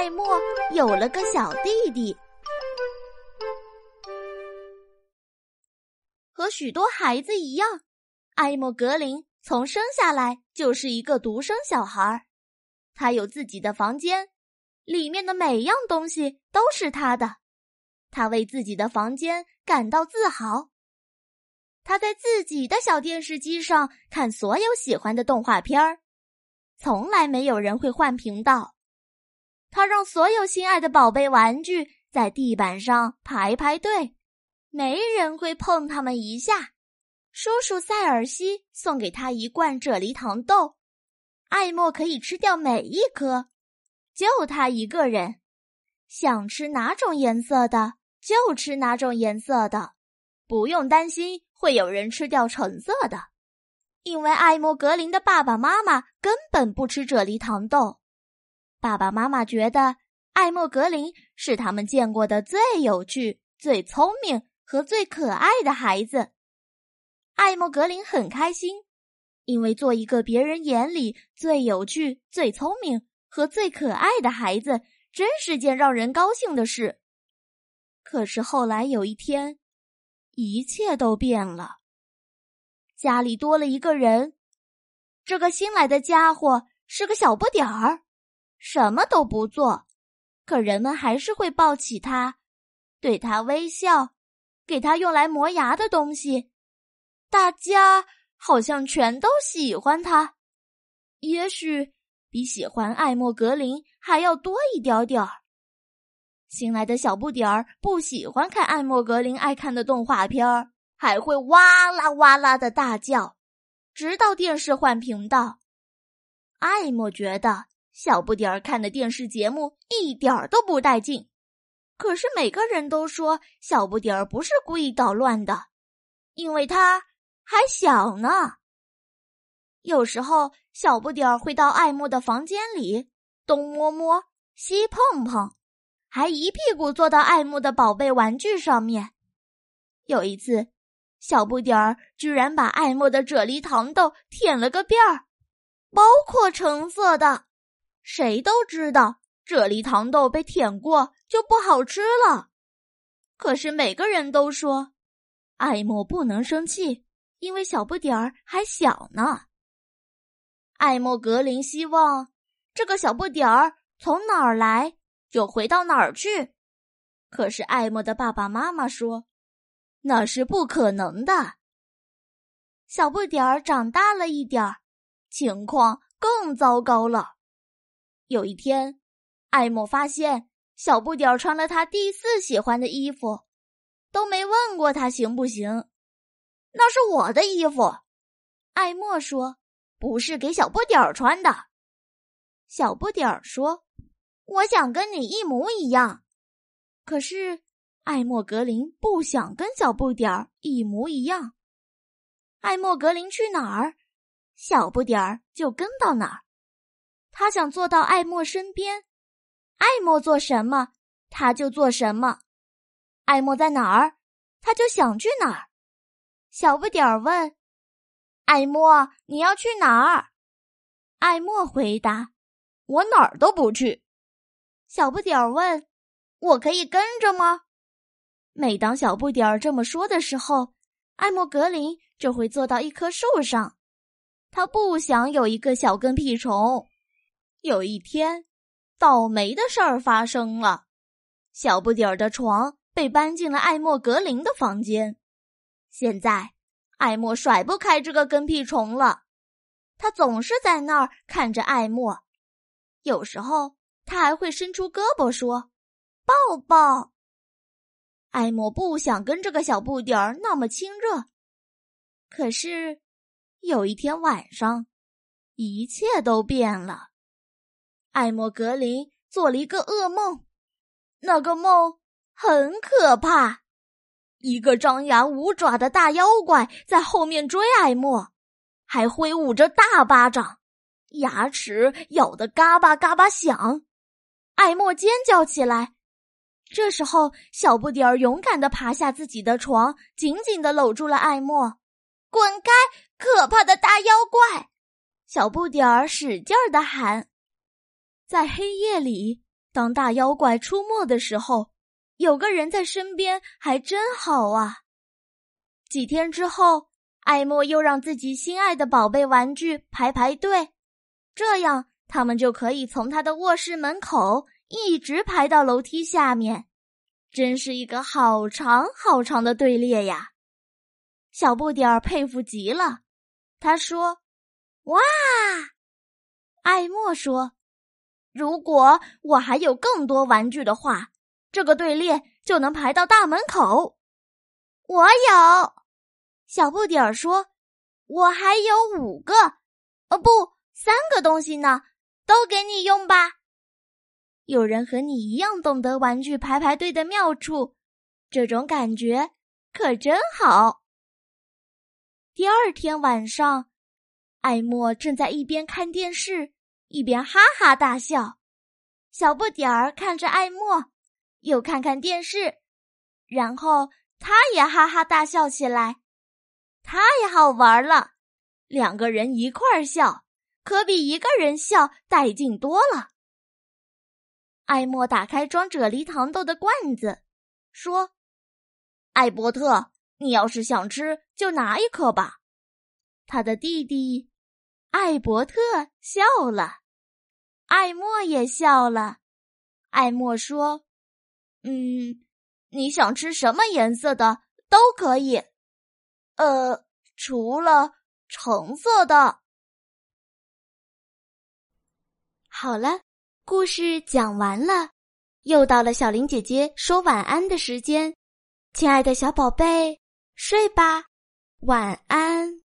艾莫有了个小弟弟。和许多孩子一样，艾莫格林从生下来就是一个独生小孩。他有自己的房间，里面的每样东西都是他的。他为自己的房间感到自豪。他在自己的小电视机上看所有喜欢的动画片儿，从来没有人会换频道。他让所有心爱的宝贝玩具在地板上排排队，没人会碰他们一下。叔叔塞尔西送给他一罐啫喱糖豆，艾莫可以吃掉每一颗，就他一个人，想吃哪种颜色的就吃哪种颜色的，不用担心会有人吃掉橙色的，因为艾莫格林的爸爸妈妈根本不吃啫喱糖豆。爸爸妈妈觉得艾莫格林是他们见过的最有趣、最聪明和最可爱的孩子。艾莫格林很开心，因为做一个别人眼里最有趣、最聪明和最可爱的孩子，真是件让人高兴的事。可是后来有一天，一切都变了。家里多了一个人，这个新来的家伙是个小不点儿。什么都不做，可人们还是会抱起他，对他微笑，给他用来磨牙的东西。大家好像全都喜欢他，也许比喜欢艾莫格林还要多一点点儿。新来的小不点儿不喜欢看艾莫格林爱看的动画片儿，还会哇啦哇啦的大叫，直到电视换频道。艾莫觉得。小不点儿看的电视节目一点儿都不带劲，可是每个人都说小不点儿不是故意捣乱的，因为他还小呢。有时候小不点儿会到艾莫的房间里东摸摸西碰碰，还一屁股坐到艾莫的宝贝玩具上面。有一次，小不点儿居然把艾莫的啫喱糖豆舔了个遍儿，包括橙色的。谁都知道，啫喱糖豆被舔过就不好吃了。可是每个人都说，艾莫不能生气，因为小不点儿还小呢。艾莫格林希望这个小不点儿从哪儿来就回到哪儿去。可是艾莫的爸爸妈妈说，那是不可能的。小不点儿长大了一点儿，情况更糟糕了。有一天，艾莫发现小不点儿穿了他第四喜欢的衣服，都没问过他行不行。那是我的衣服，艾莫说，不是给小不点儿穿的。小不点儿说，我想跟你一模一样。可是艾莫格林不想跟小不点儿一模一样。艾莫格林去哪儿，小不点儿就跟到哪儿。他想坐到艾莫身边，艾莫做什么，他就做什么。艾莫在哪儿，他就想去哪儿。小不点儿问：“艾莫，你要去哪儿？”艾莫回答：“我哪儿都不去。”小不点儿问：“我可以跟着吗？”每当小不点儿这么说的时候，艾莫格林就会坐到一棵树上。他不想有一个小跟屁虫。有一天，倒霉的事儿发生了。小不点儿的床被搬进了艾莫格林的房间。现在，艾莫甩不开这个跟屁虫了。他总是在那儿看着艾莫，有时候他还会伸出胳膊说：“抱抱。”艾莫不想跟这个小不点儿那么亲热。可是，有一天晚上，一切都变了。艾莫格林做了一个噩梦，那个梦很可怕。一个张牙舞爪的大妖怪在后面追艾莫，还挥舞着大巴掌，牙齿咬得嘎巴嘎巴响。艾莫尖叫起来。这时候，小不点儿勇敢的爬下自己的床，紧紧的搂住了艾莫。滚开，可怕的大妖怪！小不点儿使劲儿的喊。在黑夜里，当大妖怪出没的时候，有个人在身边还真好啊。几天之后，艾莫又让自己心爱的宝贝玩具排排队，这样他们就可以从他的卧室门口一直排到楼梯下面，真是一个好长好长的队列呀！小不点儿佩服极了，他说：“哇！”艾莫说。如果我还有更多玩具的话，这个队列就能排到大门口。我有，小不点儿说，我还有五个，哦不，三个东西呢，都给你用吧。有人和你一样懂得玩具排排队的妙处，这种感觉可真好。第二天晚上，艾莫正在一边看电视。一边哈哈大笑，小不点儿看着艾莫，又看看电视，然后他也哈哈大笑起来。太好玩了，两个人一块儿笑，可比一个人笑带劲多了。艾莫打开装啫喱糖豆的罐子，说：“艾伯特，你要是想吃，就拿一颗吧。”他的弟弟艾伯特笑了。艾莫也笑了。艾莫说：“嗯，你想吃什么颜色的都可以，呃，除了橙色的。”好了，故事讲完了，又到了小林姐姐说晚安的时间。亲爱的小宝贝，睡吧，晚安。